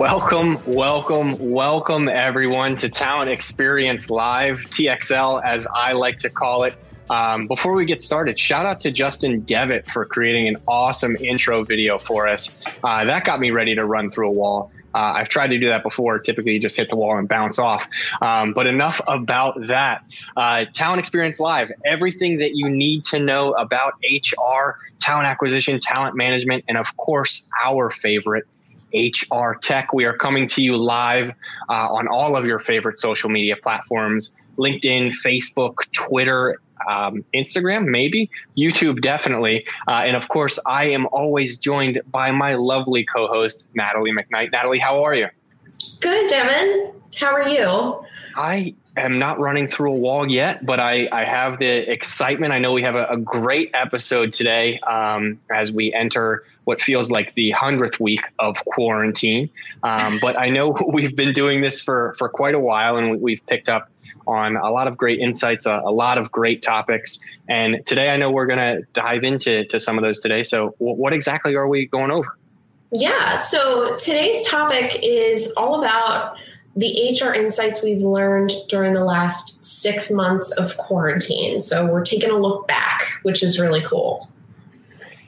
Welcome, welcome, welcome everyone to Talent Experience Live, TXL as I like to call it. Um, before we get started, shout out to Justin Devitt for creating an awesome intro video for us. Uh, that got me ready to run through a wall. Uh, I've tried to do that before. Typically, you just hit the wall and bounce off. Um, but enough about that. Uh, talent Experience Live, everything that you need to know about HR, talent acquisition, talent management, and of course, our favorite, HR Tech. We are coming to you live uh, on all of your favorite social media platforms LinkedIn, Facebook, Twitter, um, Instagram, maybe YouTube, definitely. Uh, and of course, I am always joined by my lovely co host, Natalie McKnight. Natalie, how are you? Good, Devin. How are you? I am not running through a wall yet, but I, I have the excitement. I know we have a, a great episode today um, as we enter what feels like the hundredth week of quarantine. Um, but I know we've been doing this for for quite a while, and we've picked up on a lot of great insights, a, a lot of great topics. And today, I know we're going to dive into to some of those today. So, w- what exactly are we going over? Yeah. So today's topic is all about the HR insights we've learned during the last six months of quarantine. So we're taking a look back, which is really cool.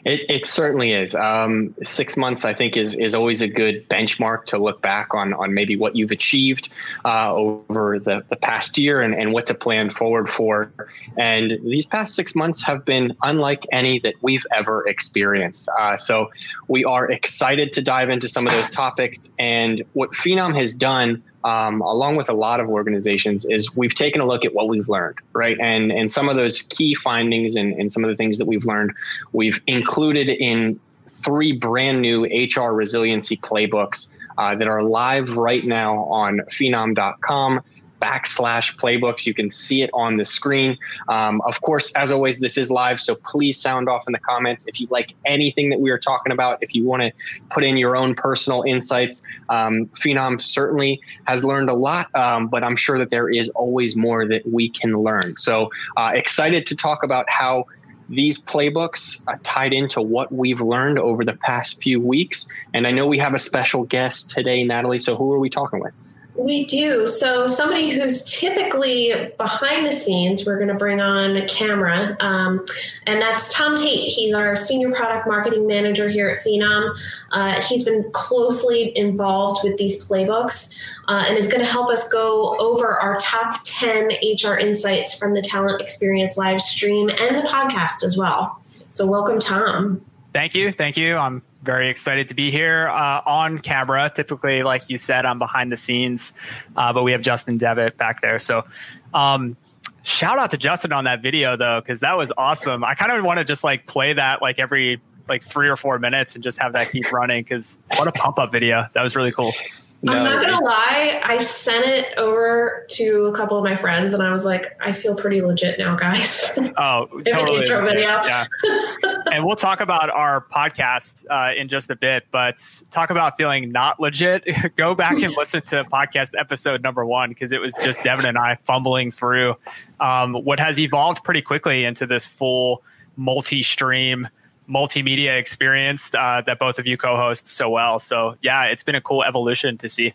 It, it certainly is. Um, six months, I think, is is always a good benchmark to look back on on maybe what you've achieved uh, over the, the past year and, and what to plan forward for. And these past six months have been unlike any that we've ever experienced. Uh, so we are excited to dive into some of those topics. And what Phenom has done um, along with a lot of organizations, is we've taken a look at what we've learned, right? And and some of those key findings and, and some of the things that we've learned, we've included in three brand new HR resiliency playbooks uh, that are live right now on phenom.com backslash playbooks. You can see it on the screen. Um, of course, as always, this is live, so please sound off in the comments if you like anything that we are talking about. If you want to put in your own personal insights, um, Phenom certainly has learned a lot, um, but I'm sure that there is always more that we can learn. So uh, excited to talk about how these playbooks uh, tied into what we've learned over the past few weeks. And I know we have a special guest today, Natalie. So who are we talking with? We do. So, somebody who's typically behind the scenes, we're going to bring on a camera, um, and that's Tom Tate. He's our senior product marketing manager here at Phenom. Uh, he's been closely involved with these playbooks uh, and is going to help us go over our top 10 HR insights from the Talent Experience live stream and the podcast as well. So, welcome, Tom. Thank you. Thank you. I'm very excited to be here uh, on camera. Typically, like you said, I'm behind the scenes, uh, but we have Justin Devitt back there. So, um, shout out to Justin on that video though, because that was awesome. I kind of want to just like play that like every like three or four minutes and just have that keep running because what a pump up video. That was really cool. No, I'm not gonna lie. I sent it over to a couple of my friends, and I was like, "I feel pretty legit now, guys." Oh, totally. intro video. Yeah. and we'll talk about our podcast uh, in just a bit, but talk about feeling not legit. Go back and listen to podcast episode number one because it was just Devin and I fumbling through um, what has evolved pretty quickly into this full multi-stream multimedia experience uh, that both of you co-host so well. So yeah, it's been a cool evolution to see.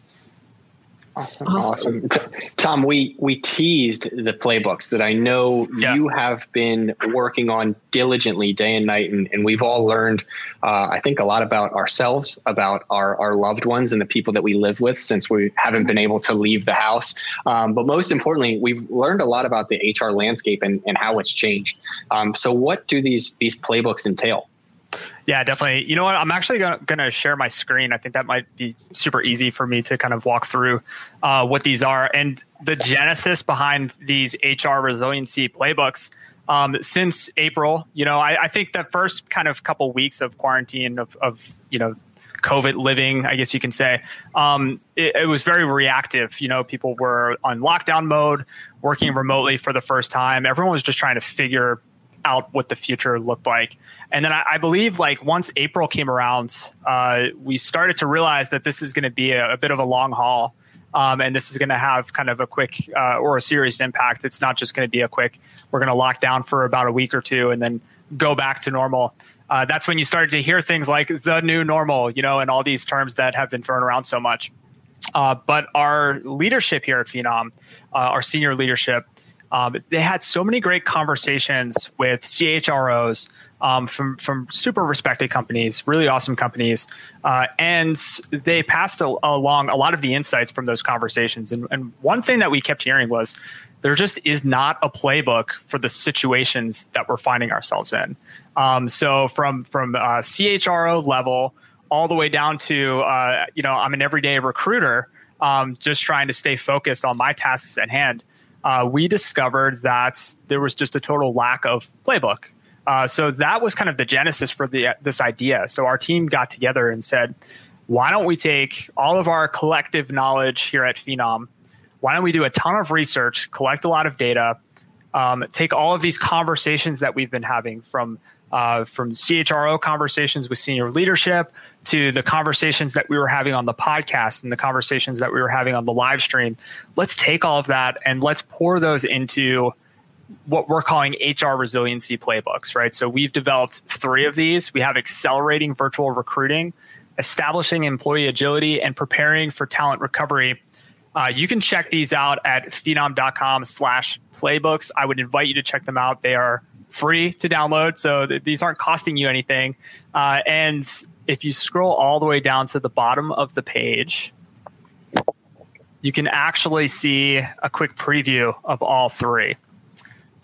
Awesome. awesome. Tom, we, we teased the playbooks that I know yeah. you have been working on diligently day and night. And, and we've all learned, uh, I think, a lot about ourselves, about our, our loved ones and the people that we live with since we haven't been able to leave the house. Um, but most importantly, we've learned a lot about the HR landscape and, and how it's changed. Um, so, what do these, these playbooks entail? Yeah, definitely. You know what? I'm actually going to share my screen. I think that might be super easy for me to kind of walk through uh, what these are and the genesis behind these HR resiliency playbooks. Um, since April, you know, I, I, think the first kind of couple weeks of quarantine of, of you know, COVID living, I guess you can say, um, it, it was very reactive. You know, people were on lockdown mode, working remotely for the first time. Everyone was just trying to figure out what the future looked like. And then I, I believe like once April came around, uh, we started to realize that this is going to be a, a, bit of a long haul. Um, and this is going to have kind of a quick uh, or a serious impact. It's not just going to be a quick, we're going to lock down for about a week or two and then go back to normal. Uh, that's when you started to hear things like the new normal, you know, and all these terms that have been thrown around so much. Uh, but our leadership here at Phenom, uh, our senior leadership, um, they had so many great conversations with CHROs um, from from super respected companies, really awesome companies, uh, and they passed a, along a lot of the insights from those conversations. And, and one thing that we kept hearing was there just is not a playbook for the situations that we're finding ourselves in. Um, so from from uh, CHRO level all the way down to uh, you know I'm an everyday recruiter, um, just trying to stay focused on my tasks at hand uh, we discovered that there was just a total lack of playbook. Uh, so that was kind of the genesis for the this idea. So our team got together and said, "Why don't we take all of our collective knowledge here at Phenom? Why don't we do a ton of research, collect a lot of data, um, take all of these conversations that we've been having from uh, from CHRO conversations with senior leadership to the conversations that we were having on the podcast and the conversations that we were having on the live stream. Let's take all of that and let's pour those into what we're calling HR resiliency playbooks, right? So we've developed three of these. We have accelerating virtual recruiting, establishing employee agility, and preparing for talent recovery. Uh, you can check these out at phenom.com slash playbooks. I would invite you to check them out. They are free to download, so th- these aren't costing you anything. Uh, and if you scroll all the way down to the bottom of the page, you can actually see a quick preview of all three.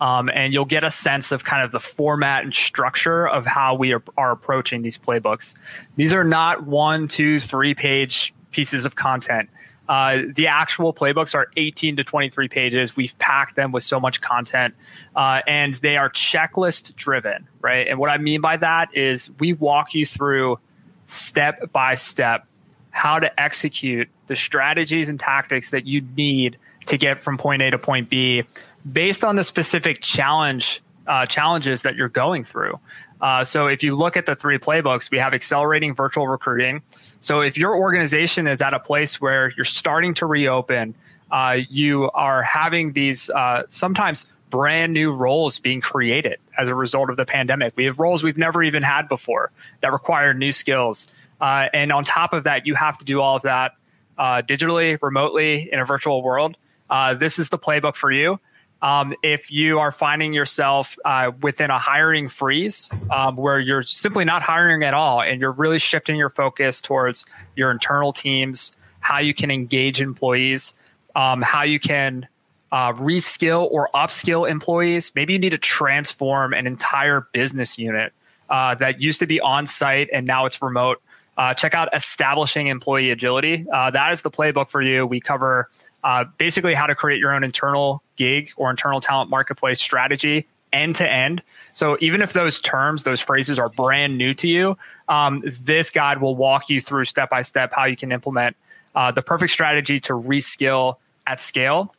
Um, and you'll get a sense of kind of the format and structure of how we are, are approaching these playbooks. These are not one, two, three page pieces of content. Uh, the actual playbooks are 18 to 23 pages. We've packed them with so much content, uh, and they are checklist driven, right? And what I mean by that is we walk you through step by step how to execute the strategies and tactics that you need to get from point A to point B based on the specific challenge uh, challenges that you're going through. Uh, so if you look at the three playbooks, we have accelerating virtual recruiting. So if your organization is at a place where you're starting to reopen, uh, you are having these uh, sometimes brand new roles being created as a result of the pandemic. We have roles we've never even had before that require new skills. Uh, and on top of that, you have to do all of that uh, digitally, remotely, in a virtual world. Uh, this is the playbook for you. Um, if you are finding yourself uh, within a hiring freeze um, where you're simply not hiring at all and you're really shifting your focus towards your internal teams, how you can engage employees, um, how you can uh, reskill or upskill employees. Maybe you need to transform an entire business unit uh, that used to be on site and now it's remote. Uh, check out establishing employee agility. Uh, that is the playbook for you. We cover uh, basically how to create your own internal gig or internal talent marketplace strategy end to end. So even if those terms, those phrases are brand new to you, um, this guide will walk you through step by step how you can implement uh, the perfect strategy to reskill at scale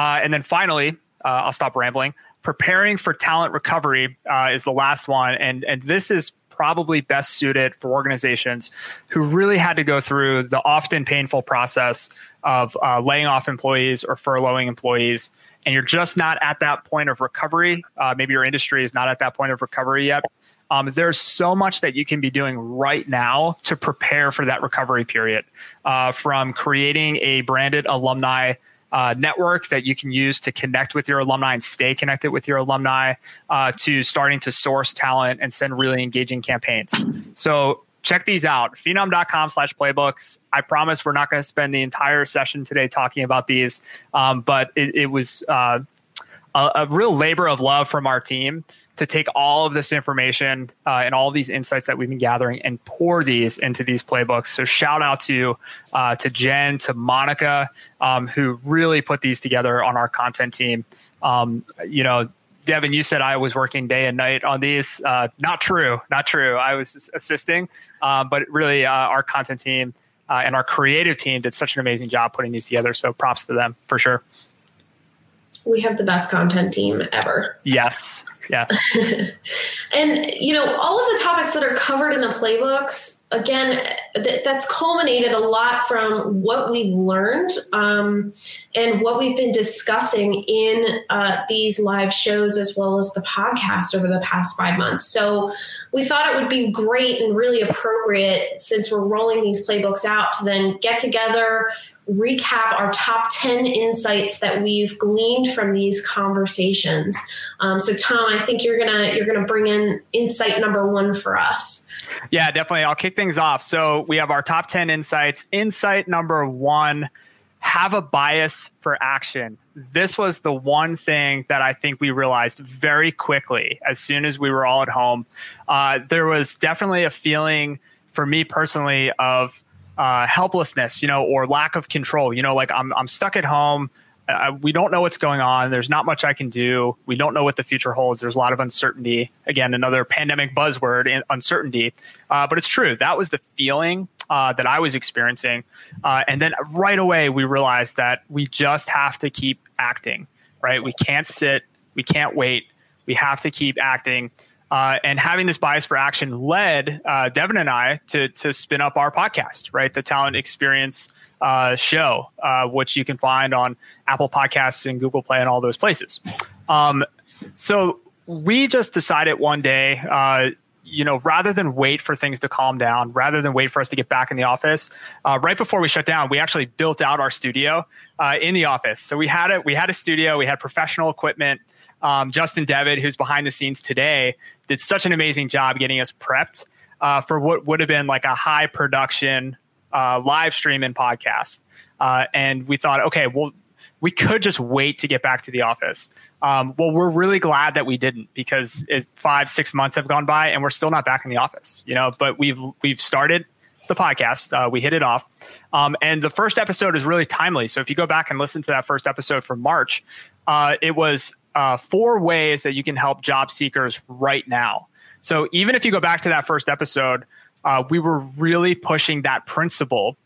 uh, and then finally, uh, I'll stop rambling. Preparing for talent recovery uh, is the last one, and and this is probably best suited for organizations who really had to go through the often painful process of uh, laying off employees or furloughing employees, and you're just not at that point of recovery. Uh, maybe your industry is not at that point of recovery yet. Um, there's so much that you can be doing right now to prepare for that recovery period, uh, from creating a branded alumni uh, network that you can use to connect with your alumni and stay connected with your alumni uh, to starting to source talent and send really engaging campaigns. So check these out phenom.com slash playbooks i promise we're not going to spend the entire session today talking about these um, but it, it was uh, a, a, real labor of love from our team to take all of this information uh, and all of these insights that we've been gathering and pour these into these playbooks. So shout out to uh, to Jen, to Monica, um, who really put these together on our content team. Um, you know, Devin, you said I was working day and night on these. Uh, not true, not true. I was assisting, um, but really, uh, our content team uh, and our creative team did such an amazing job putting these together. So props to them for sure. We have the best content team ever. Yes, yeah. and, you know, all of the topics that are covered in the playbooks again, th- that's culminated a lot from what we've learned um, and what we've been discussing in uh, these live shows as well as the podcast over the past five months. So we thought it would be great and really appropriate since we're rolling these playbooks out to then get together, recap our top 10 insights that we've gleaned from these conversations. Um, so Tom, I think you're gonna you're gonna bring in insight number one for us. Yeah, definitely. I'll kick things off. So we have our top 10 insights. Insight number one have a bias for action. This was the one thing that I think we realized very quickly as soon as we were all at home. Uh, there was definitely a feeling for me personally of uh, helplessness, you know, or lack of control. You know, like I'm I'm stuck at home. We don't know what's going on. There's not much I can do. We don't know what the future holds. There's a lot of uncertainty. Again, another pandemic buzzword, uncertainty. Uh, but it's true. That was the feeling uh, that I was experiencing. Uh, and then right away, we realized that we just have to keep acting, right? We can't sit, we can't wait. We have to keep acting. Uh, and having this bias for action led uh, Devin and I to to spin up our podcast, right? The Talent Experience uh, show, uh, which you can find on Apple Podcasts and Google Play and all those places. Um, so we just decided one day, uh, you know, rather than wait for things to calm down, rather than wait for us to get back in the office, uh, right before we shut down, we actually built out our studio in the office. So we had a we had a studio, we had professional equipment. Um, Justin Devitt, who's behind the scenes today, did such an amazing job getting us prepped uh, for what would have been like a high production uh, live stream and podcast. Uh, and we thought, okay, well, we could just wait to get back to the office. Um, well, we're really glad that we didn't because five, six months have gone by and we're still not back in the office. You know, but we've we've started the podcast. Uh, we hit it off, um, and the first episode is really timely. So if you go back and listen to that first episode from March, uh, it was uh, four ways that you can help job seekers right now. So even if you go back to that first episode, uh, we were really pushing that principle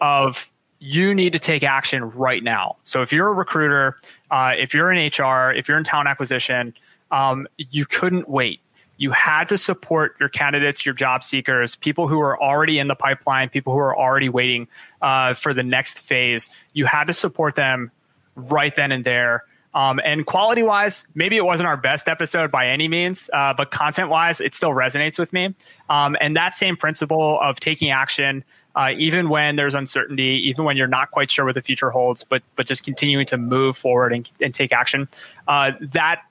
of you need to take action right now. So if you're a recruiter, uh, if you're in HR, if you're in talent acquisition, um, you couldn't wait. You had to support your candidates, your job seekers, people who are already in the pipeline, people who are already waiting uh, for the next phase. You had to support them right then and there um, and quality wise, maybe it wasn't our best episode by any means, uh, but content wise, it still resonates with me. Um, and that same principle of taking action, uh, even when there's uncertainty, even when you're not quite sure what the future holds, but but just continuing to move forward and, and take action, uh, that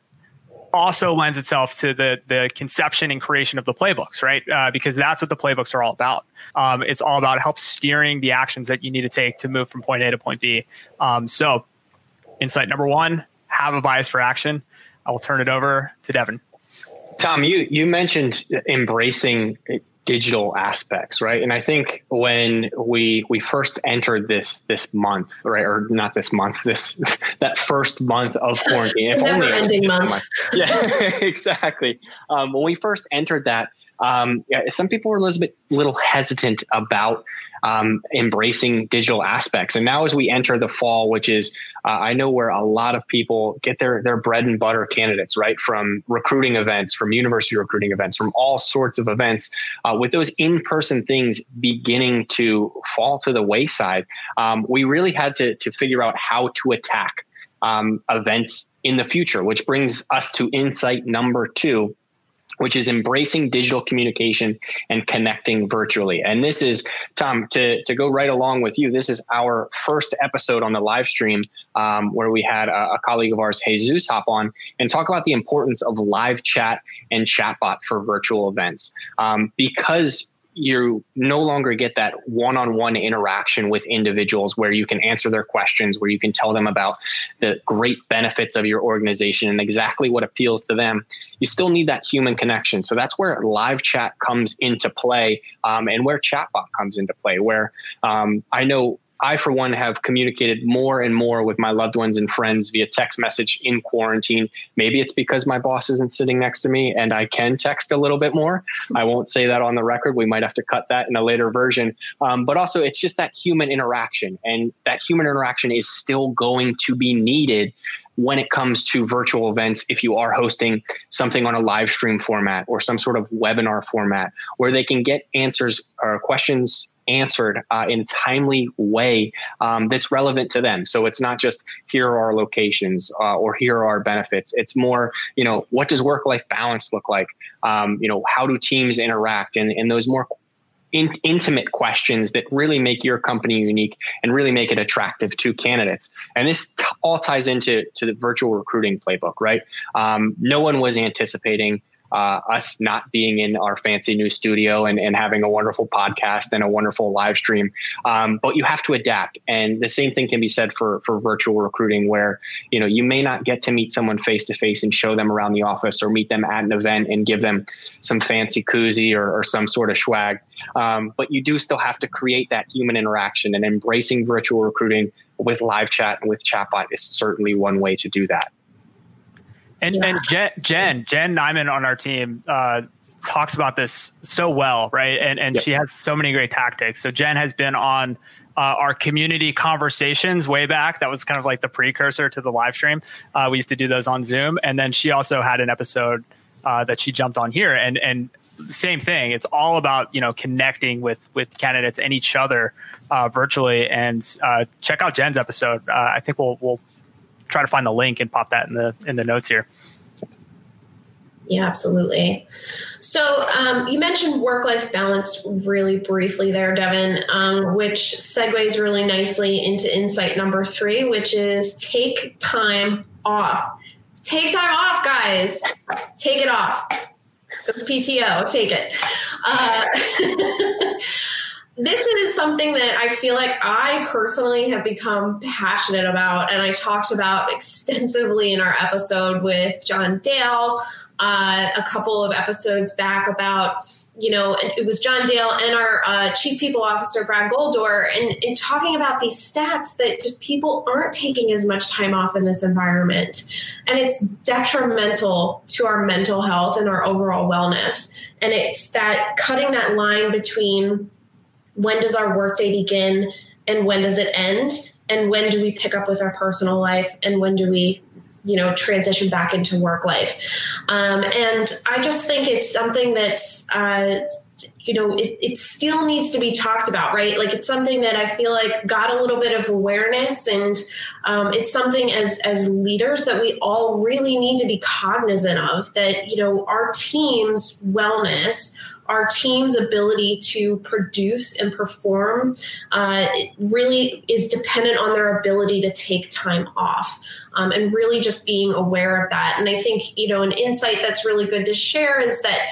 also lends itself to the the conception and creation of the playbooks, right? Uh, because that's what the playbooks are all about. Um, it's all about help steering the actions that you need to take to move from point A to point B. Um, so, insight number one: have a bias for action. I will turn it over to Devin. Tom, you you mentioned embracing digital aspects, right? And I think when we we first entered this this month, right, or not this month, this that first month of quarantine, if only ending month. month. yeah, exactly. Um, when we first entered that, um, some people were a little bit little hesitant about um, embracing digital aspects. And now, as we enter the fall, which is uh, I know where a lot of people get their their bread and butter candidates, right, from recruiting events, from university recruiting events, from all sorts of events, uh, with those in person things beginning to fall to the wayside, um, we really had to to figure out how to attack. Um, events in the future, which brings us to insight number two, which is embracing digital communication and connecting virtually. And this is, Tom, to, to go right along with you, this is our first episode on the live stream um, where we had a, a, colleague of ours, Jesus, hop on and talk about the importance of live chat and chatbot for virtual events. Um, because you no longer get that one-on-one interaction with individuals where you can answer their questions where you can tell them about the great benefits of your organization and exactly what appeals to them. You still need that human connection. So that's where live chat comes into play um, and where chatbot comes into play where um, i know I, for one, have communicated more and more with my loved ones and friends via text message in quarantine. Maybe it's because my boss isn't sitting next to me and I can text a little bit more. I won't say that on the record. We might have to cut that in a later version. Um, but also, it's just that human interaction. And that human interaction is still going to be needed when it comes to virtual events, if you are hosting something on a live stream format or some sort of webinar format where they can get answers or questions answered uh, in a timely way um, that's relevant to them. So it's not just here are our locations uh, or here are our benefits. It's more, you know, what does work life balance look like? Um, you know, how do teams interact? And, and those more in, intimate questions that really make your company unique and really make it attractive to candidates. And this t- all ties into to the virtual recruiting playbook, right? Um, no one was anticipating uh, us not being in our fancy new studio and, and having a wonderful podcast and a wonderful live stream. Um, but you have to adapt. And the same thing can be said for, for virtual recruiting, where, you know, you may not get to meet someone face to face and show them around the office or meet them at an event and give them some fancy koozie or, or some sort of swag. Um, but you do still have to create that human interaction and embracing virtual recruiting with live chat and with chatbot is certainly one way to do that. And yeah. and Jen, Jen Jen Nyman on our team uh, talks about this so well, right? And and yep. she has so many great tactics. So Jen has been on uh, our community conversations way back. That was kind of like the precursor to the live stream. Uh, we used to do those on Zoom, and then she also had an episode uh, that she jumped on here, and and same thing. It's all about you know connecting with with candidates and each other uh, virtually. And uh, check out Jen's episode. Uh, I think we'll we'll try to find the link and pop that in the in the notes here. Yeah, absolutely. So um, you mentioned work life balance really briefly there, Devin, um, which segues really nicely into insight number three, which is take time off. Take time off, guys. Take it off. The PTO, take it. Uh, this is something that I feel like I personally have become passionate about, and I talked about extensively in our episode with John Dale uh, a couple of episodes back about you know, it was John Dale and our uh, chief people officer, Brad Goldor, and, and talking about these stats that just people aren't taking as much time off in this environment. And it's detrimental to our mental health and our overall wellness. And it's that cutting that line between when does our workday begin and when does it end? And when do we pick up with our personal life? And when do we you know transition back into work life? Um, and i just think it's something that's uh, you know it, it still needs to be talked about right? Like it's something that i feel like got a little bit of awareness and um, it's something as as leaders that we all really need to be cognizant of that you know our team's wellness our team's ability to produce and perform uh, really is dependent on their ability to take time off um, and really just being aware of that. And I think, you know, an insight that's really good to share is that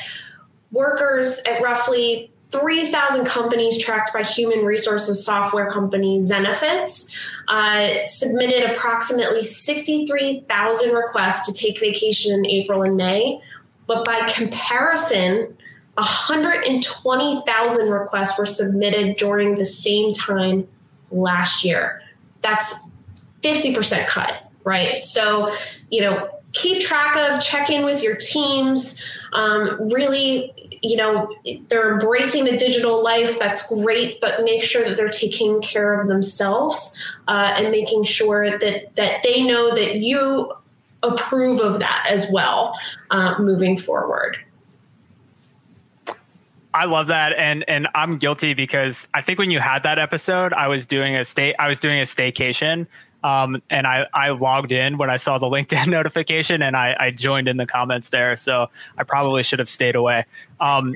workers at roughly 3,000 companies tracked by human resources software company Zenefits uh, submitted approximately 63,000 requests to take vacation in April and May. But by comparison, 120,000 requests were submitted during the same time last year. That's 50% cut, right? So, you know, keep track of, check in with your teams. Um, really, you know, they're embracing the digital life. That's great, but make sure that they're taking care of themselves uh, and making sure that that they know that you approve of that as well uh, moving forward. I love that, and and I'm guilty because I think when you had that episode, I was doing a state, I was doing a staycation, um, and I I logged in when I saw the LinkedIn notification, and I, I joined in the comments there. So I probably should have stayed away. Um,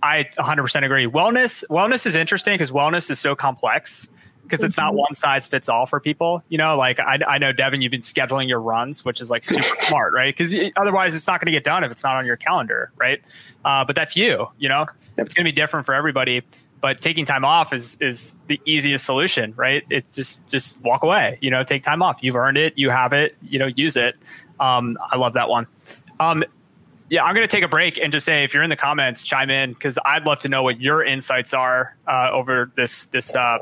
I 100% agree. Wellness wellness is interesting because wellness is so complex because it's not mm-hmm. one size fits all for people. You know, like I, I know Devin, you've been scheduling your runs, which is like super smart, right? Because otherwise, it's not going to get done if it's not on your calendar, right? Uh, but that's you. You know, it's going to be different for everybody. But taking time off is is the easiest solution, right? It just just walk away. You know, take time off. You've earned it. You have it. You know, use it. Um, I love that one. Um, yeah, I'm going to take a break and just say if you're in the comments, chime in because I'd love to know what your insights are uh, over this this uh,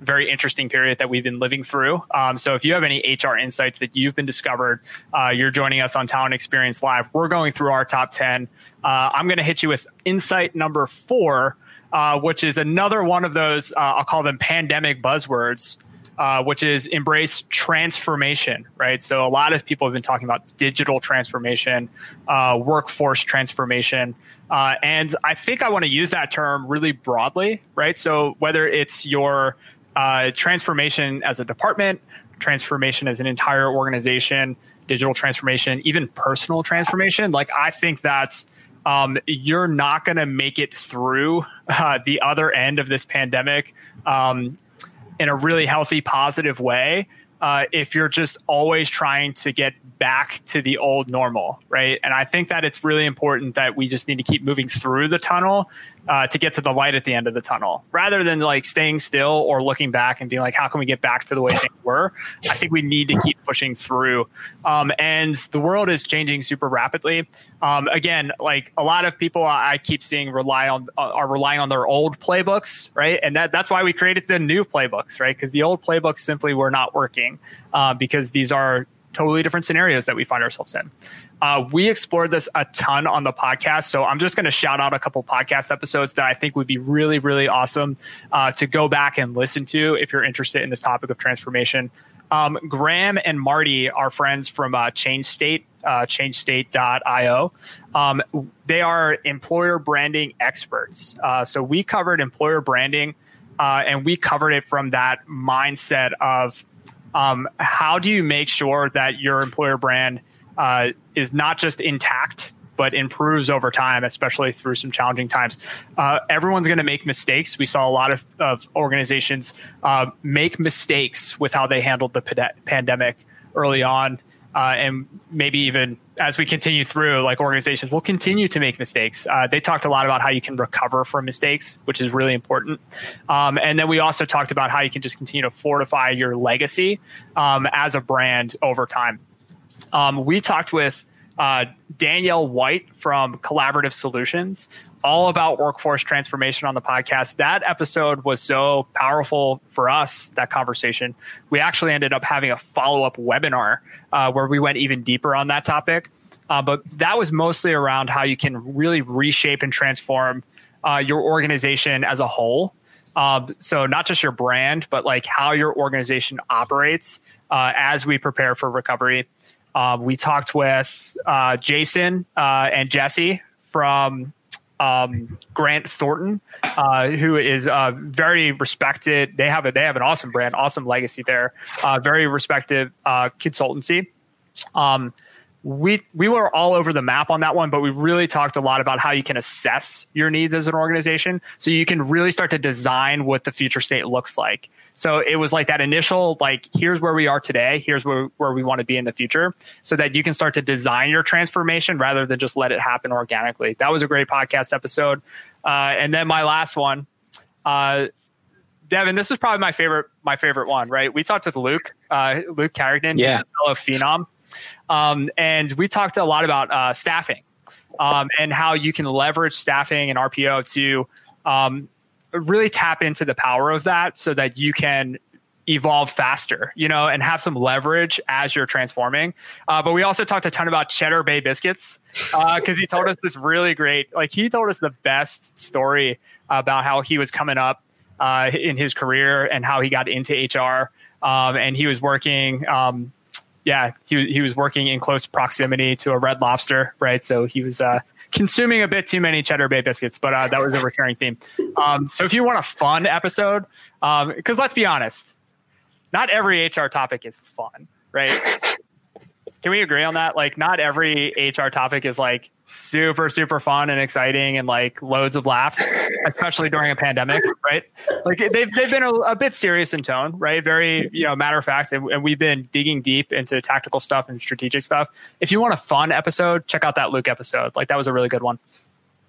very interesting period that we've been living through. Um, so if you have any HR insights that you've been discovered, uh, you're joining us on Talent Experience Live. We're going through our top 10. Uh, I'm going to hit you with insight number four, uh, which is another one of those, uh, I'll call them pandemic buzzwords. uh, which is embrace transformation, right? So a lot of people have been talking about digital transformation, uh, workforce transformation. Uh, and I think I want to use that term really broadly, right? So whether it's your transformation as a department, transformation as an entire organization, digital transformation, even personal transformation, like I think that's um, you're not going to make it through uh, the other end of this pandemic um, in a really healthy, positive way uh, if you're just always trying to get back to the old normal, right? And I think that it's really important that we just need to keep moving through the tunnel uh, to get to the light at the end of the tunnel, rather than like staying still or looking back and being like, how can we get back to the way things were? I think we need to keep pushing through. Um, and the world is changing super rapidly. Um, again, like a lot of people I keep seeing rely on uh, are relying on their old playbooks, right? And that, that's why we created the new playbooks, right? Because the old playbooks simply were not working uh, because these are totally different scenarios that we find ourselves in. Uh, we explored this a ton on the podcast. So I'm just going to shout out a couple podcast episodes that I think would be really, really awesome uh, to go back and listen to if you're interested in this topic of transformation. Um, Graham and Marty are friends from uh, Change State, uh, changestate.io. Um, they are employer branding experts. Uh, so we covered employer branding uh, and we covered it from that mindset of um, how do you make sure that your employer brand uh, is not just intact but improves over time, especially through some challenging times. Uh, everyone's going to make mistakes. We saw a lot of, of organizations uh, make mistakes with how they handled the pandemic early on uh, and maybe even as we continue through, like organizations will continue to make mistakes. Uh, they talked a lot about how you can recover from mistakes, which is really important. Um, and then we also talked about how you can just continue to fortify your legacy um, as a brand over time. Um, we talked with uh, Danielle White from Collaborative Solutions all about workforce transformation on the podcast. That episode was so powerful for us, that conversation. We actually ended up having a follow up webinar uh, where we went even deeper on that topic. Uh, but that was mostly around how you can really reshape and transform uh, your organization as a whole. Um, so, not just your brand, but like how your organization operates uh, as we prepare for recovery. Um, we talked with uh, Jason uh, and Jesse from um, Grant Thornton, uh, who is uh, very respected. They have a they have an awesome brand, awesome legacy there. Uh, very respected uh, consultancy. Um, we we were all over the map on that one, but we really talked a lot about how you can assess your needs as an organization, so you can really start to design what the future state looks like. So it was like that initial, like, here's where we are today, here's where, where we want to be in the future, so that you can start to design your transformation rather than just let it happen organically. That was a great podcast episode. Uh, and then my last one, uh, Devin, this was probably my favorite, my favorite one, right? We talked with Luke, uh, Luke Carrington, yeah, fellow phenom. Um, and we talked a lot about uh, staffing um, and how you can leverage staffing and RPO to um, really tap into the power of that so that you can evolve faster, you know, and have some leverage as you're transforming. Uh, but we also talked a ton about Cheddar Bay biscuits because uh, he told us this really great, like he told us the best story about how he was coming up uh, in his career and how he got into HR. Um, and he was working, um, yeah, he, he was working in close proximity to a Red Lobster, right? So he was uh, consuming a bit too many Cheddar Bay biscuits, but uh, that was a recurring theme. Um, so if you want a fun episode, because um, let's be honest, not every HR topic is fun, right? Can we agree on that? Like, not every HR topic is like super, super fun and exciting and like loads of laughs, especially during a pandemic, right? Like, they've, they've been a, a bit serious in tone, right? Very, you know, matter of fact. And, and, we've been digging deep into tactical stuff and strategic stuff. If you want a fun episode, check out that Luke episode. Like, that was a really good one.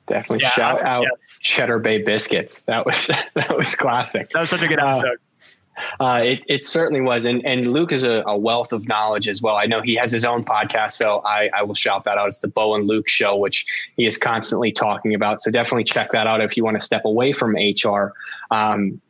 Definitely yeah, shout out yes. Cheddar Bay biscuits. That was that was classic. That was such a good uh, episode. Uh, uh, it, it certainly was. And, and Luke is a, a, wealth of knowledge as well. I know he has his own podcast, so I, I will shout that out. It's the Bo and Luke show, which he is constantly talking about. So definitely check that out if you want to step away from HR. Um,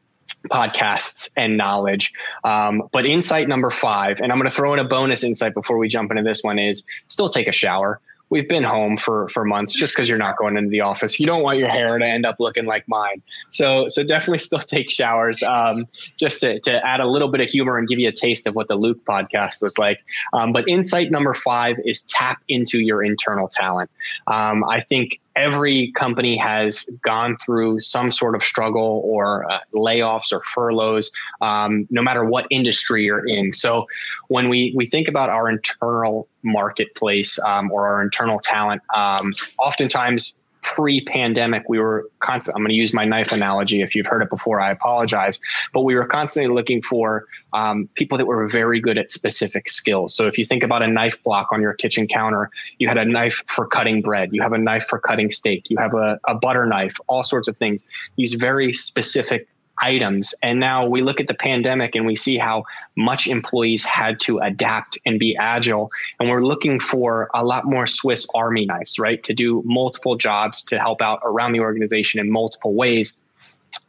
podcasts and knowledge. Um, but insight number five, and I'm going to throw in a bonus insight before we jump into this one is still take a shower we've been home for for months just because you're not going into the office. You don't want your hair to end up looking like mine. So so definitely still take showers um, just to, to add a little bit of humor and give you a taste of what the Luke podcast was like. Um, but insight number five is tap into your internal talent. Um, I think every company has gone through some sort of struggle or uh, layoffs or furloughs, um, no matter what industry you're in. So when we we think about our internal marketplace um, or our internal talent, um, oftentimes pre-pandemic we were constant i'm going to use my knife analogy if you've heard it before i apologize but we were constantly looking for um, people that were very good at specific skills. So if you think about a knife block on your kitchen counter you had a knife for cutting bread you have a knife for cutting steak you have a, a butter knife all sorts of things. These very specific items. And now we look at the pandemic and we see how much employees had to adapt and be agile. And we're looking for a lot more Swiss Army knives, right? To do multiple jobs to help out around the organization in multiple ways.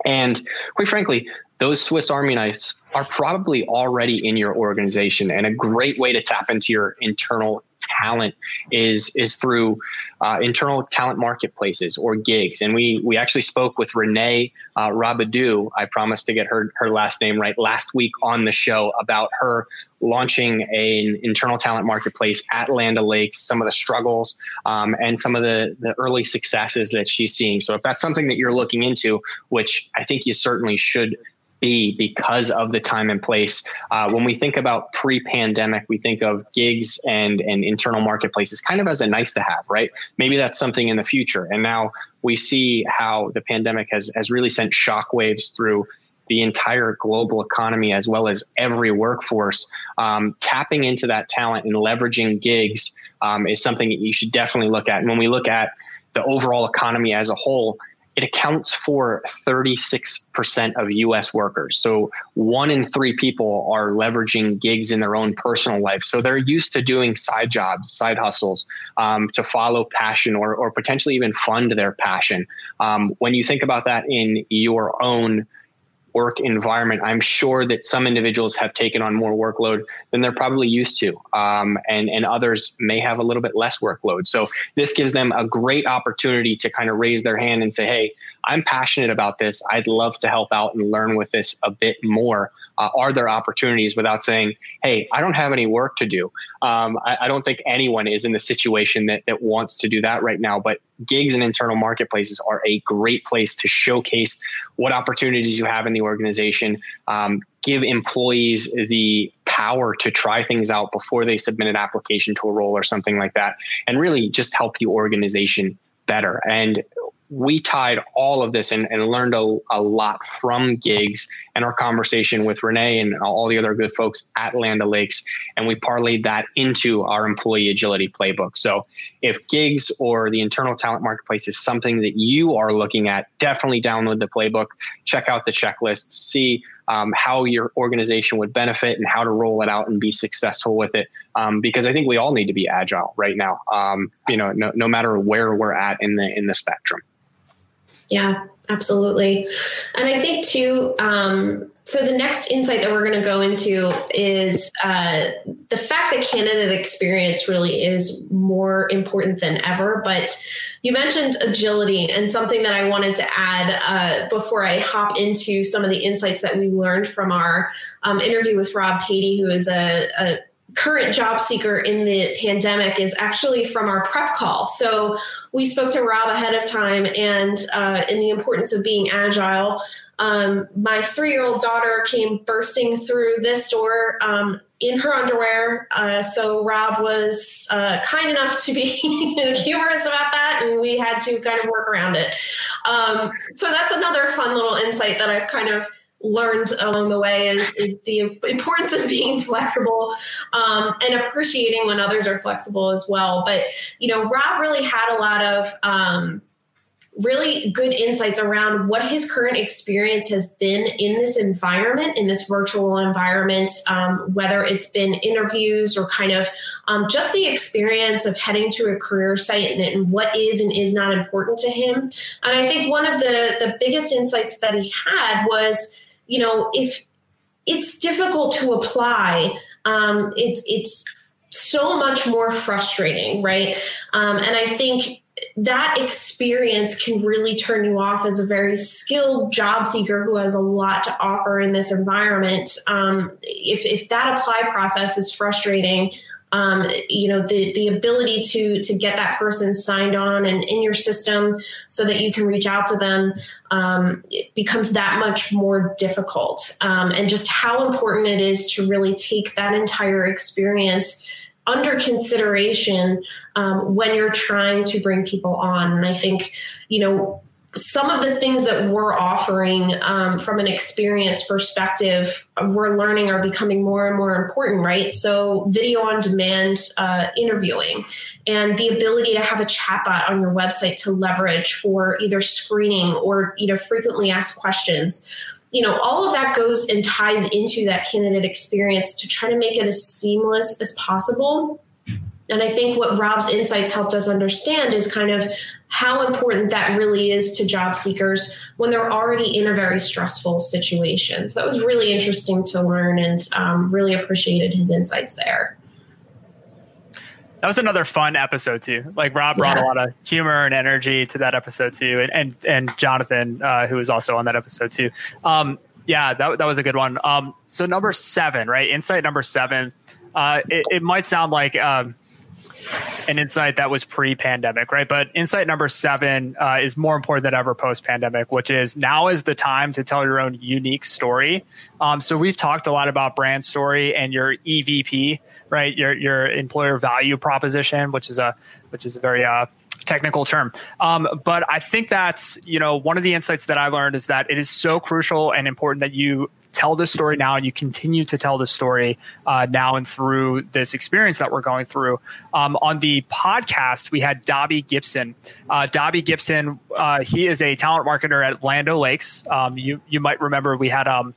And quite frankly, those Swiss Army knives are probably already in your organization. And a great way to tap into your internal talent is is through uh, internal talent marketplaces or gigs. And we we actually spoke with Renee uh, Rabadou. I promised to get her her last name right last week on the show about her launching an internal talent marketplace at Land Lakes, some of the struggles um, and some of the the early successes that she's seeing. So if that's something that you're looking into, which I think you certainly should be because of the time and place. Uh, when we think about pre-pandemic, we think of gigs and and internal marketplaces kind of as a nice to have, right? Maybe that's something in the future. And now we see how the pandemic has has really sent shockwaves through the entire global economy as well as every workforce. Um, tapping into that talent and leveraging gigs um, is something that you should definitely look at. And when we look at the overall economy as a whole, it accounts for 36% of US workers. So one in three people are leveraging gigs in their own personal life. So they're used to doing side jobs, side hustles um, to follow passion or, or potentially even fund their passion. Um, when you think about that in your own work environment, I'm sure that some individuals have taken on more workload than they're probably used to, um, and and others may have a little bit less workload. So this gives them a great opportunity to kind of raise their hand and say, "Hey, I'm passionate about this. I'd love to help out and learn with this a bit more." Uh, are there opportunities without saying, "Hey, I don't have any work to do"? Um, I, I don't think anyone is in the situation that that wants to do that right now, but gigs and internal marketplaces are a great place to showcase what opportunities you have in the organization, um, give employees the power to try things out before they submit an application to a role or something like that, and really just help the organization better. And we tied all of this and, and learned a, a, lot from gigs and our conversation with Renee and all the other good folks at Land O'Lakes. And we parlayed that into our employee agility playbook. So if gigs or the internal talent marketplace is something that you are looking at, definitely download the playbook, check out the checklist, see um, how your organization would benefit and how to roll it out and be successful with it. Um, because I think we all need to be agile right now. Um, you know, no, no matter where we're at in the in the spectrum. Yeah, absolutely. And I think too, um, so the next insight that we're going to go into is uh, the fact that candidate experience really is more important than ever. But you mentioned agility, and something that I wanted to add uh, before I hop into some of the insights that we learned from our um, interview with Rob Patey, who is a, a current job seeker in the pandemic is actually from our prep call. So we spoke to Rob ahead of time and uh, in the importance of being agile. Um, my three year old daughter came bursting through this door um, in her underwear. Uh, so Rob was uh, kind enough to be humorous about that, and we had to kind of work around it. Um, so that's another fun little insight that I've kind of learned along the way is, is the importance of being flexible um, and appreciating when others are flexible as well. But, you know, Rob really had a lot of um, really good insights around what his current experience has been in this environment, in this virtual environment, um, whether it's been interviews or kind of um, just the experience of heading to a career site and, and, what is and is not important to him. And I think one of the, the biggest insights that he had was, you know, if it's difficult to apply, um, it's it's so much more frustrating, right? Um, and I think that experience can really turn you off as a very skilled job seeker who has a lot to offer in this environment. Um, if, if that apply process is frustrating, um, you know the the ability to to get that person signed on and in your system so that you can reach out to them um, becomes that much more difficult. Um, and just how important it is to really take that entire experience under consideration um, when you're trying to bring people on. And i think you know some of the things that we're offering um, from an experience perspective, we're learning are becoming more and more important, right? So, video on demand uh, interviewing and the ability to have a chatbot on your website to leverage for either screening or you know frequently asked questions. You know, all of that goes and ties into that candidate experience to try to make it as seamless as possible and I think what Rob's insights helped us understand is kind of how important that really is to job seekers when they're already in a very stressful situation. So that was really interesting to learn and um, really appreciated his insights there. That was another fun episode too. Like Rob brought yeah. a lot of humor and energy to that episode too, and and, and Jonathan, uh, who was also on that episode too. Um, yeah, that that was a good one. Um, so number seven, right? Insight number seven. Uh, it, it, might sound like um, an insight that was pre-pandemic, right? But insight number seven uh, is more important than ever post-pandemic, which is now is the time to tell your own unique story. Um, so we've talked a lot about brand story and your EVP, right? Your your employer value proposition, which is a which is a very uh, technical term. Um, but I think that's you know one of the insights that I learned is that it is so crucial and important that you tell this story now and you continue to tell this story uh, now and through this experience that we're going through. Um, on the podcast, we had Dobby Gibson. Uh, Dobby Gibson, uh, he is a talent marketer at Land O'Lakes. Um, you, you might remember we had um,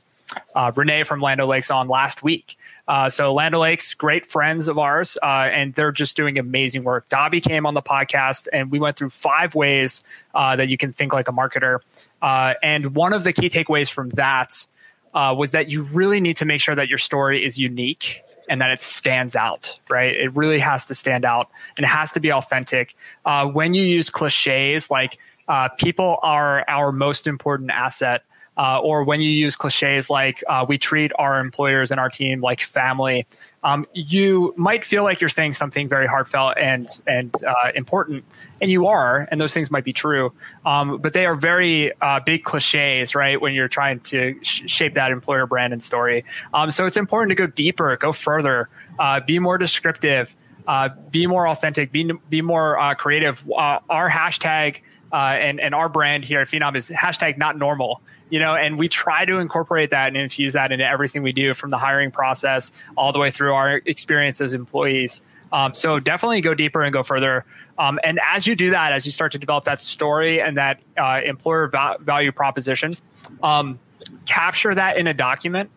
uh, Renee from Land Lakes on last week. Uh, so Land O'Lakes, great friends of ours, uh, and they're just doing amazing work. Dobby came on the podcast, and we went through five ways uh, that you can think like a marketer. Uh, and one of the key takeaways from that uh, was that you really need to make sure that your story is unique and that it stands out, right? It really has to stand out and it has to be authentic. Uh, when you use cliches like uh, people are our most important asset, uh, or when you use cliches like uh, we treat our employers and our team like family, um, you might feel like you're saying something very heartfelt and and uh, important, and you are, and those things might be true, um, but they are very uh, big cliches, right? When you're trying to sh- shape that employer brand and story, um, so it's important to go deeper, go further, uh, be more descriptive, uh, be more authentic, be be more creative. our hashtag. and, and our brand here at Phenom is hashtag not normal you know, and we try to incorporate that and infuse that into everything we do from the hiring process all the way through our experience as employees. Um, so definitely go deeper and go further. Um, and as you do that, as you start to develop that story and that uh, employer va- value proposition, um, capture that in a document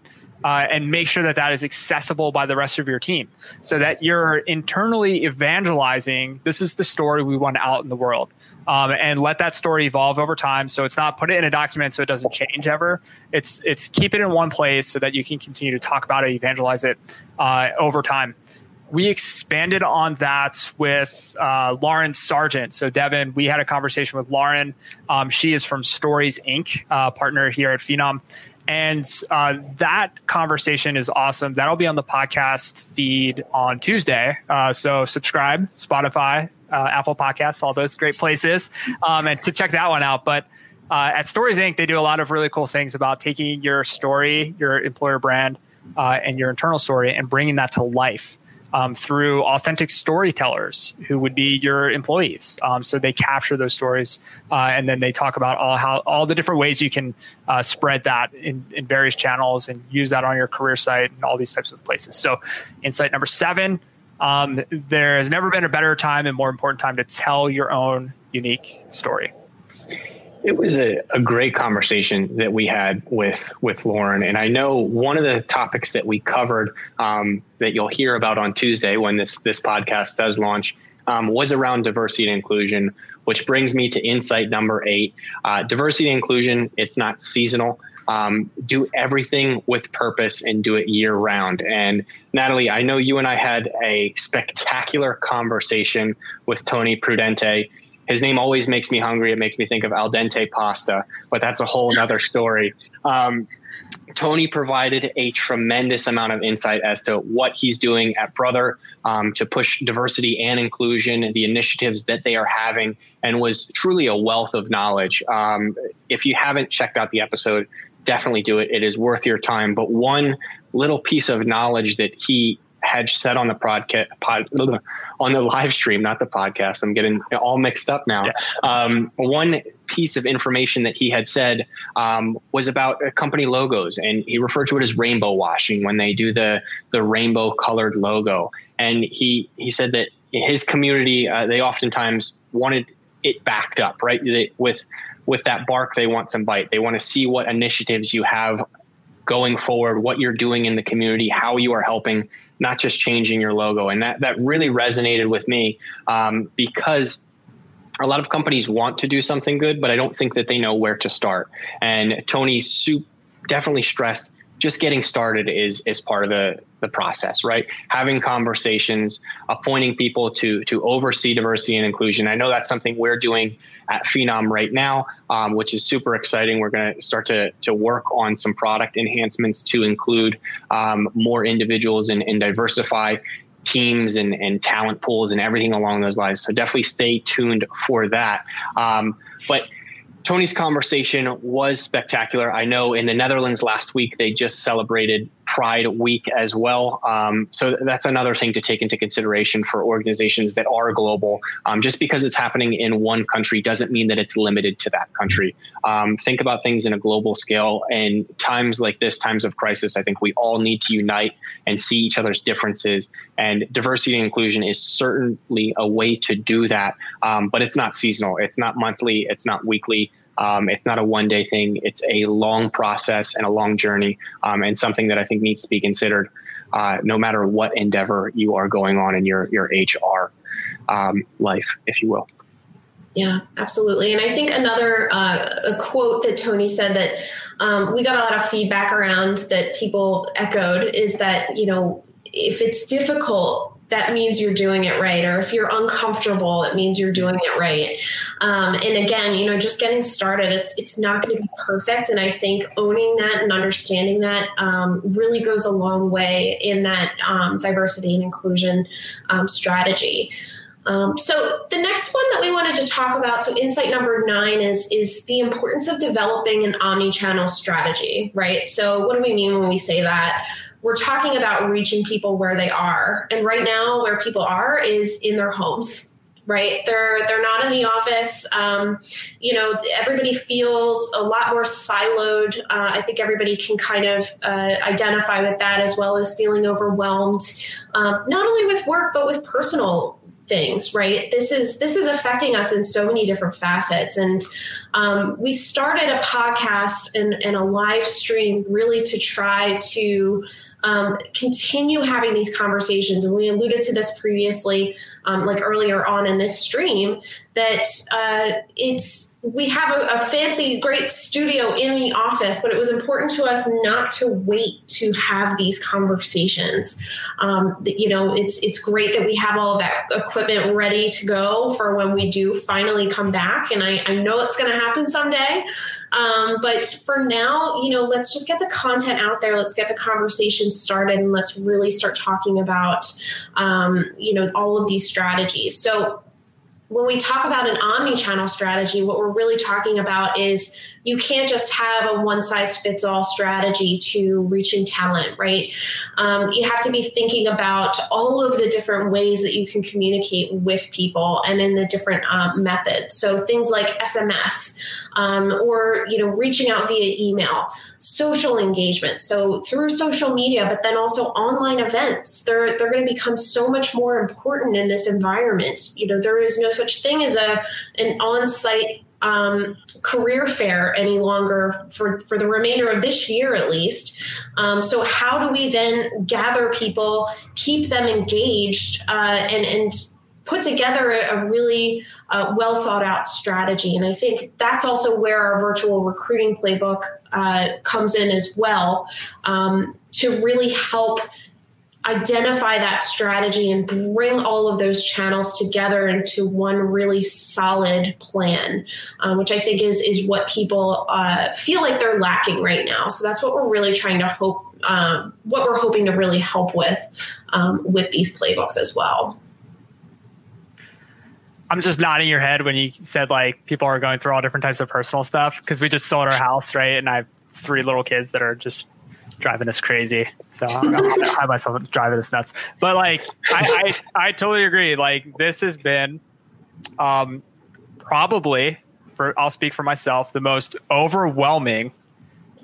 uh, and make sure that that is accessible by the rest of your team so that you're internally evangelizing this is the story we want out in the world um, and let that story evolve over time. So it's not put it in a document so it doesn't change ever. It's it's keep it in one place so that you can continue to talk about it, evangelize it uh, over time. We expanded on that with uh, Lauren Sargent. So Devin, we had a conversation with Lauren. Um, she is from Stories Inc., uh, partner here at Phenom. And uh, that conversation is awesome. That'll be on the podcast feed on Tuesday. Uh, so subscribe, Spotify, uh, Apple Podcasts, all those great places, um, and to check that one out. But uh, at Stories Inc., they do a lot of really cool things about taking your story, your employer brand, uh, and your internal story, and bringing that to life. Um, through authentic storytellers who would be your employees. Um, so they capture those stories uh, and then they talk about all how all the different ways you can uh, spread that in, in various channels and use that on your career site and all these types of places. So, insight number seven um, there has never been a better time and more important time to tell your own unique story. It was a, a great conversation that we had with with Lauren, and I know one of the topics that we covered um, that you'll hear about on Tuesday when this this podcast does launch um, was around diversity and inclusion, which brings me to insight number eight. Uh, diversity and inclusion, it's not seasonal. Um, do everything with purpose and do it year round. And Natalie, I know you and I had a spectacular conversation with Tony Prudente. His name always makes me hungry. It makes me think of al dente pasta, but that's a whole other story. Um, Tony provided a tremendous amount of insight as to what he's doing at Brother um, to push diversity and inclusion, the initiatives that they are having, and was truly a wealth of knowledge. Um, if you haven't checked out the episode, definitely do it. It is worth your time. But one little piece of knowledge that he had said on the podcast, pod, on the live stream, not the podcast. I'm getting all mixed up now. Yeah. Um, one piece of information that he had said um, was about company logos, and he referred to it as rainbow washing when they do the the rainbow colored logo. And he he said that his community uh, they oftentimes wanted it backed up, right? They, with with that bark, they want some bite. They want to see what initiatives you have going forward, what you're doing in the community, how you are helping, not just changing your logo. And that, that really resonated with me um, because a lot of companies want to do something good, but I don't think that they know where to start. And Tony Soup definitely stressed just getting started is is part of the the process, right? Having conversations, appointing people to to oversee diversity and inclusion. I know that's something we're doing at Phenom right now, um, which is super exciting. We're going to start to to work on some product enhancements to include um, more individuals and, and diversify teams and, and talent pools and everything along those lines. So definitely stay tuned for that. Um, but Tony's conversation was spectacular. I know in the Netherlands last week, they just celebrated Pride Week as well. Um, so that's another thing to take into consideration for organizations that are global. Um, just because it's happening in one country doesn't mean that it's limited to that country. Um, think about things in a global scale. And times like this, times of crisis, I think we all need to unite and see each other's differences. And diversity and inclusion is certainly a way to do that. Um, but it's not seasonal, it's not monthly, it's not weekly. Um, it's not a one day thing. It's a long process and a long journey, um, and something that I think needs to be considered uh, no matter what endeavor you are going on in your your HR um, life, if you will. Yeah, absolutely. And I think another uh, a quote that Tony said that um, we got a lot of feedback around that people echoed is that you know if it's difficult that means you're doing it right. Or if you're uncomfortable, it means you're doing it right. Um, and again, you know, just getting started, it's it's not going to be perfect. And I think owning that and understanding that um, really goes a long way in that um, diversity and inclusion um, strategy. Um, so the next one that we wanted to talk about, so insight number nine is is the importance of developing an omni-channel strategy, right? So what do we mean when we say that? We're talking about reaching people where they are. And right now, where people are is in their homes right? They're they're not in the office. Um, you know everybody feels a lot more siloed. Uh, i think everybody can kind of uh, identify with that as well as feeling overwhelmed um, not only with work but with personal things right this is this is affecting us in so many different facets and um, we started a podcast and, and a live stream really to try to um, continue having these conversations. And we alluded to this previously, um, like earlier on in this stream, that uh, it's we have a, a, fancy, great studio in the office, but it was important to us not to wait to have these conversations. Um, you know, it's it's great that we have all that equipment ready to go for when we do finally come back, and I, I know it's going to happen someday. Um, but for now, you know, let's just get the content out there. Let's get the conversation started, and let's really start talking about, um, you know, all of these strategies. So when we talk about an omni-channel strategy, what we're really talking about is you can't just have a one size fits all strategy to reaching talent, right? Um, you have to be thinking about all of the different ways that you can communicate with people and in the different um, methods. So things like SMS um, or you know reaching out via email, social engagement. So through social media, but then also online events. They're they're going to become so much more important in this environment. You know, there is no such thing as a an on-site um, career fair any longer for, for the remainder of this year at least. Um, so how do we then gather people, keep them engaged, uh, and and put together a, really uh, well thought out strategy. And I think that's also where our virtual recruiting playbook uh, comes in as well um, to really help identify that strategy and bring all of those channels together into one really solid plan, um, which I think is is what people uh, feel like they're lacking right now. So that's what we're really trying to hope, um, what we're hoping to really help with um, with these playbooks as well. I'm just nodding your head when you said like people are going through all different types of personal stuff because we just sold our house, right? And I have three little kids that are just driving us crazy. So I'm gonna hide myself driving us nuts. But like, I, I, I totally agree. Like this has been, um, probably for I'll speak for myself the most overwhelming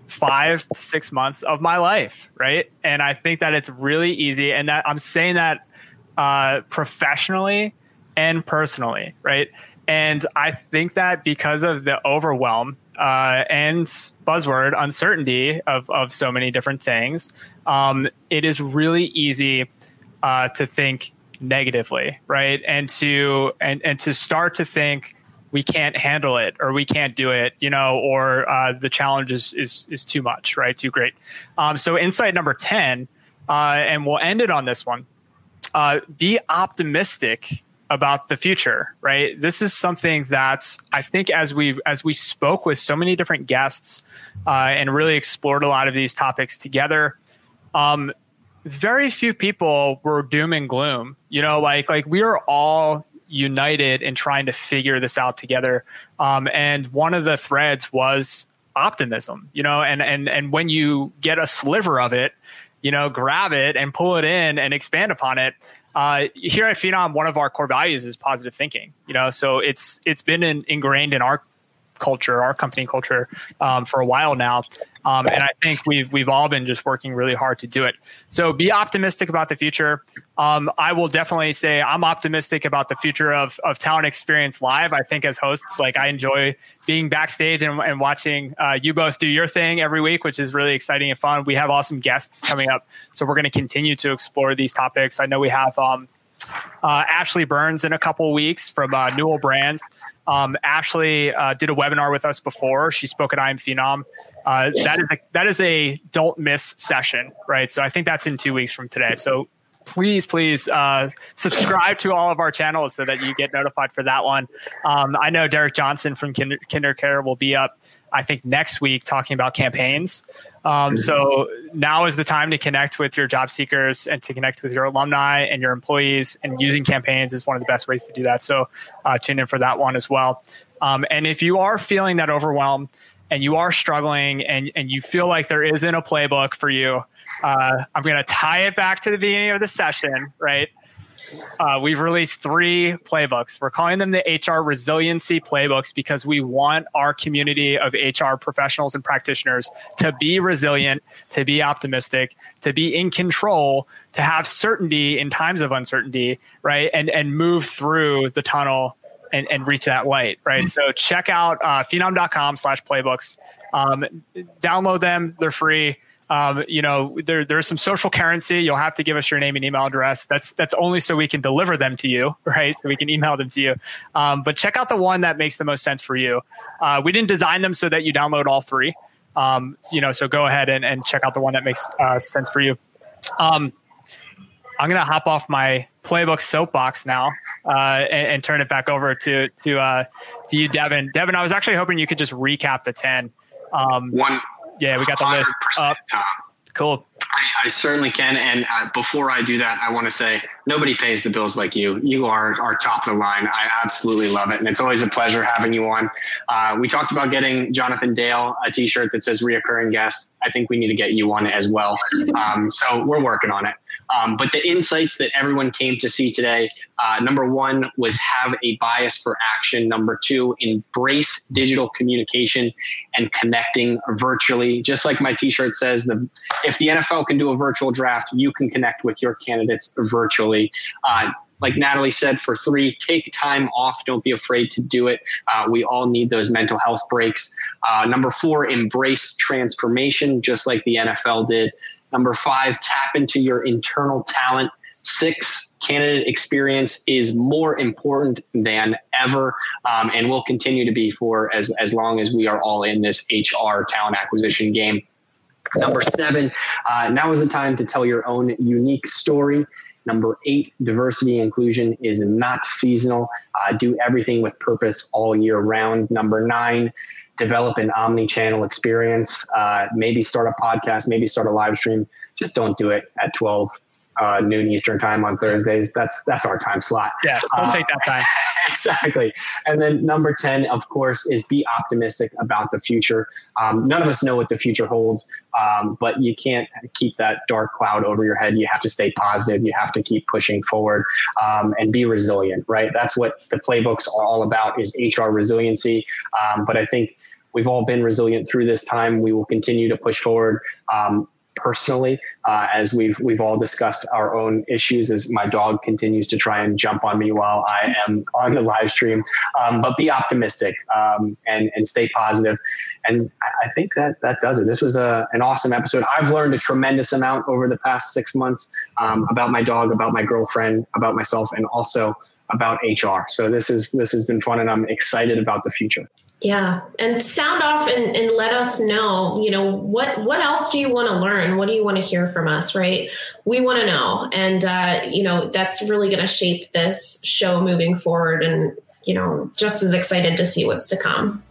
five to six months of my life, right? And I think that it's really easy, and that I'm saying that uh, professionally and personally, right? And I think that because of the overwhelm uh, and buzzword uncertainty of, of so many different things, um, it is really easy uh, to think negatively, right? And to and and to start to think we can't handle it or we can't do it, you know, or uh, the challenge is, is is too much, right? Too great. Um, so insight number ten, uh, and we'll end it on this one. Uh, be optimistic about the future, right? This is something that I think as we as we spoke with so many different guests uh, and really explored a lot of these topics together, um, very few people were doom and gloom. You know, like like we are all united in trying to figure this out together. Um, and one of the threads was optimism. You know, and and and when you get a sliver of it, you know, grab it and pull it in and expand upon it uh, here at Phenom, one of our core values is positive thinking. You know, so it's it's been in, ingrained in our culture, our company culture, um, for a while now. Um, and I think we've we've all been just working really hard to do it. So be optimistic about the future. Um, I will definitely say I'm optimistic about the future of of talent experience live. I think as hosts, like I enjoy being backstage and, and watching uh, you both do your thing every week, which is really exciting and fun. We have awesome guests coming up, so we're going to continue to explore these topics. I know we have um, uh, Ashley Burns in a couple weeks from uh, Newell Brands. Um, Ashley uh, did a webinar with us before. She spoke at I Am Phenom. Uh, that is a, that is a don't miss session, right? So I think that's in two weeks from today. So please, please uh, subscribe to all of our channels so that you get notified for that one. Um, I know Derek Johnson from KinderCare will be up, I think, next week talking about campaigns. Um, mm-hmm. so now is the time to connect with your job seekers and to connect with your alumni and your employees. And using campaigns is one of the best ways to do that. So uh, tune in for that one as well. Um, and if you are feeling that overwhelm and you are struggling and, and you feel like there isn't a playbook for you, uh, I'm going to tie it back to the beginning of the session, right? Uh, we've released three playbooks. We're calling them the HR resiliency playbooks because we want our community of HR professionals and practitioners to be resilient, to be optimistic, to be in control, to have certainty in times of uncertainty, right? And and move through the tunnel and, and reach that light, right? Mm-hmm. So check out uh, phenom.com slash playbooks. Um, download them; they're free. Um, you know, there, there's some social currency. You'll have to give us your name and email address. That's that's only so we can deliver them to you, right? So we can email them to you. Um, but check out the one that makes the most sense for you. Uh, we didn't design them so that you download all three. Um, you know, so go ahead and, and check out the one that makes uh, sense for you. Um, I'm gonna hop off my playbook soapbox now uh, and, and, turn it back over to to uh, to you, Devin. Devin, I was actually hoping you could just recap the ten. Um, one yeah, we got the list up. Tom. Cool. I, I, certainly can. And uh, before I do that, I want to say nobody pays the bills like you. You are our top of the line. I absolutely love it. And it's always a pleasure having you on. Uh, we talked about getting Jonathan Dale a t shirt that says reoccurring guest. I think we need to get you one as well. Um, so we're working on it. Um, but the insights that everyone came to see today uh, number one was have a bias for action. Number two, embrace digital communication and connecting virtually. Just like my t shirt says, the, if the NFL can do a virtual draft, you can connect with your candidates virtually. Uh, like Natalie said, for three, take time off. Don't be afraid to do it. Uh, we all need those mental health breaks. Uh, number four, embrace transformation, just like the NFL did. Number five, tap into your internal talent. six candidate experience is more important than ever um, and will continue to be for as, as long as we are all in this hr talent acquisition game number seven uh, now is the time to tell your own unique story Number eight, diversity inclusion is not seasonal. Uh, do everything with purpose all year round. Number nine, develop an omni-channel experience. Uh, maybe start a podcast, maybe start a live stream. Just don't do it at 12 uh, noon Eastern time on Thursdays. That's that's our time slot. Yeah, we'll uh, take that time. exactly. And then number ten, of course, is be optimistic about the future. Um, none of us know what the future holds, um, but you can't keep that dark cloud over your head. You have to stay positive. You have to keep pushing forward um, and be resilient. Right. That's what the playbooks are all about. Is HR resiliency. Um, but I think we've all been resilient through this time. We will continue to push forward. Um, personally, uh, as we've we've all discussed our own issues. As my dog continues to try and jump on me while I am on the live stream, um, but be optimistic um, and and stay positive. And I think that that does it. This was a, an awesome episode. I've learned a tremendous amount over the past six months um, about my dog, about my girlfriend, about myself, and also about HR. So this is this has been fun, and I'm excited about the future. Yeah, and sound off and, and let us know. You know what what else do you want to learn? What do you want to hear from us? Right, we want to know, and uh, you know that's really going to shape this show moving forward. And you know, just as excited to see what's to come.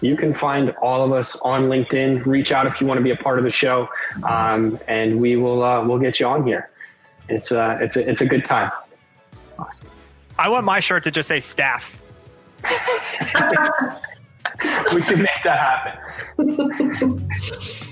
You can find all of us on LinkedIn. Reach out if you want to be a part of the show, um, and we will uh, we'll get you on here. It's a uh, it's a it's a good time. Awesome. I want my shirt to just say staff. we can make that happen.